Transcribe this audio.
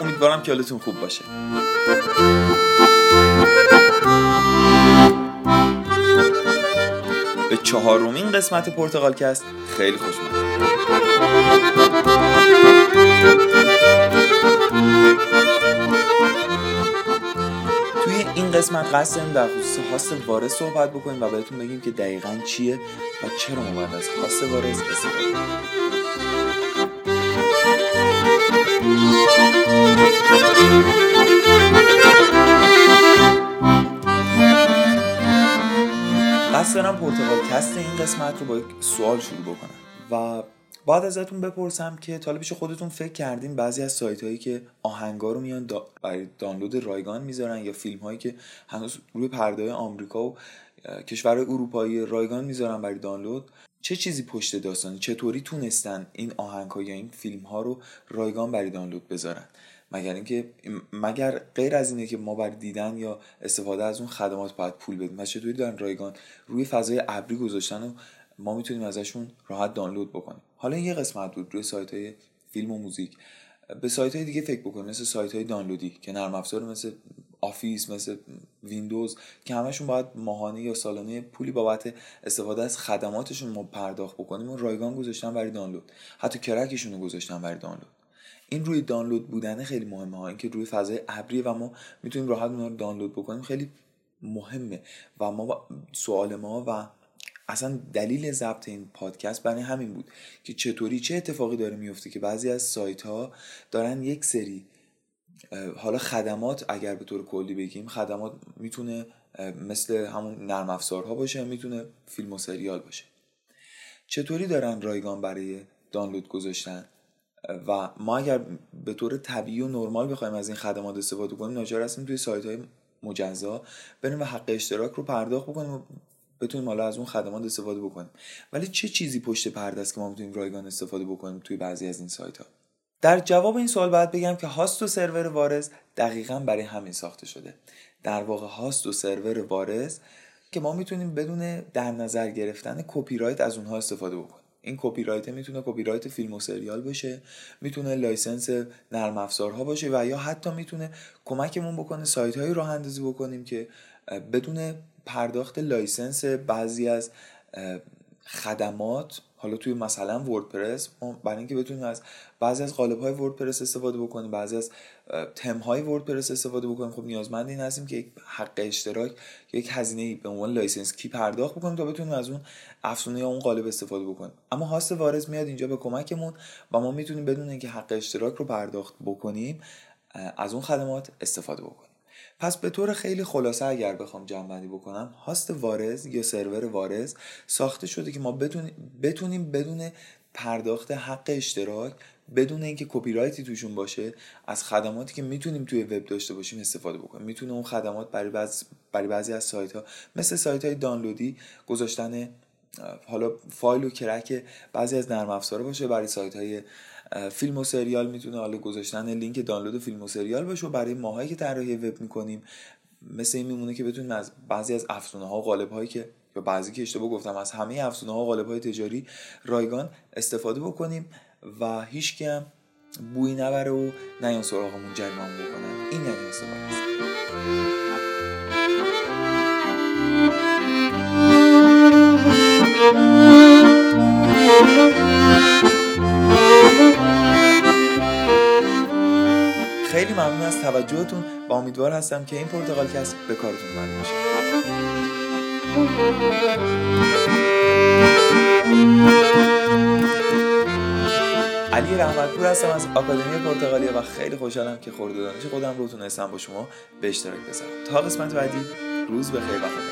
امیدوارم که حالتون خوب باشه. به چهارمین قسمت پرتغالکست خیلی خوش توی این قسمت قصد داریم در خصوص هاست وارث صحبت بکنیم و بهتون بگیم که دقیقا چیه و چرا ما از هاست وارث استفاده قصد دارم پرتغال کست این قسمت رو با یک سوال شروع بکنم. و بعد ازتون بپرسم که طالب خودتون فکر کردین بعضی از سایت هایی که آهنگا رو میان برای دانلود رایگان می‌ذارن یا فیلم هایی که هنوز روی پرده آمریکا و کشور اروپایی رایگان می‌ذارن برای دانلود چه چیزی پشت داستانی چطوری تونستن این آهنگ ها یا این فیلم ها رو رایگان برای دانلود بذارن؟ مگر اینکه مگر غیر از اینه که ما بر دیدن یا استفاده از اون خدمات باید پول بدیم؟ پس چطوری دارن رایگان؟ روی فضای ابری گذاشتن و ما می‌تونیم ازشون راحت دانلود بکنیم. حالا یه قسمت بود روی سایت های فیلم و موزیک. به سایت های دیگه فکر بکنیم مثل سایت های دانلودی که نرم افزار مثل آفیس مثل ویندوز که همشون باید ماهانه یا سالانه پولی بابت استفاده از خدماتشون ما پرداخت بکنیم و رایگان گذاشتن برای دانلود. حتی crack شون رو گذاشتن برای دانلود. این روی دانلود بودن خیلی مهمه ها. اینکه روی فضای ابری و ما می‌تونیم راحت اونها رو دانلود بکنیم خیلی مهمه. و ما سوال ما و اصلا دلیل ضبط این پادکست برای همین بود که چطوری چه اتفاقی داره میفته که بعضی از سایت ها دارن یک سری حالا خدمات اگر به طور کلی بگیم خدمات می‌تونه مثل همون نرم افزارها باشه می‌تونه فیلم و سریال باشه. چطوری دارن رایگان برای دانلود گذاشتن؟ و ما اگر به طور طبیعی و نرمال بخوایم از این خدمات استفاده کنیم ناچار هستیم توی سایت های مجزا بریم و حق اشتراک رو پرداخت بکنیم و بتونیم حالا از اون خدمات استفاده بکنیم. ولی چه چیزی پشت پرده است که ما می‌تونیم رایگان استفاده بکنیم توی بعضی از این سایت ها در جواب این سوال باید بگم که host و سرور warez دقیقا برای همین ساخته شده. در واقع host و سرور warez که ما می‌تونیم بدون در نظر گرفتن کپی رایت از اونها استفاده بکنیم. این کپی رایت می‌تونه کپی رایت فیلم و سریال باشه می‌تونه license نرم افزارها باشه و یا حتی می‌تونه کمکمون بکنه سایت هایی راه اندازی بکنیم که بدون پرداخت license بعضی از خدمات حالا توی مثلا وردپرس برای اینکه بتونیم از بعضی از قالب های وردپرس استفاده بکنیم بعضی از تم های وردپرس استفاده بکنیم خب نیازمند این هستیم که یک حق اشتراک یک هزینه به عنوان license key پرداخت بکنیم تا بتونیم از اون افزونه یا اون قالب استفاده بکنیم. اما هاست وارز میاد اینجا به کمکمون و ما می‌تونیم بدون اینکه حق اشتراک رو پرداخت بکنیم از اون خدمات استفاده بکنیم. پس به طور خیلی خلاصه اگر بخوام جمع بکنم هاست وارز یا سرور وارز ساخته شده که ما بتونیم بدون پرداخت حق اشتراک بدون اینکه کپی رایتی توشون باشه از خدماتی که می‌تونیم توی وب داشته باشیم استفاده بکنیم. می‌تونه اون خدمات برای, بعض برای بعضی از سایت ها مثل سایت های دانلودی گذاشتن حالا فایل و کرک بعضی از نرم افزارها باشه برای سایت های فیلم و سریال می‌تونه حالا گذاشتن لینک دانلود فیلم و سریال باشه و برای ماهایی که طراحی وب می‌کنیم مثل این میمونه که بتونیم از بعضی از افزونه ها و قالب هایی که یا بعضی که اشتباه گفتم از همه افزونه ها و قالب های تجاری رایگان استفاده بکنیم و هیچ هم بوی نبره و نیان سراغمون جریمه بکنن. این یعنی ممنون از توجهتون و امیدوار هستم که این پرتغال کس به کارتون اومد باشه علی رحمتپور هستم از آکادمی پرتغالیه و خیلی خوشحالم که خورده دانش خودم رو تونستم با شما به اشتراک بذارم. تا قسمت بعدی روز بخیر و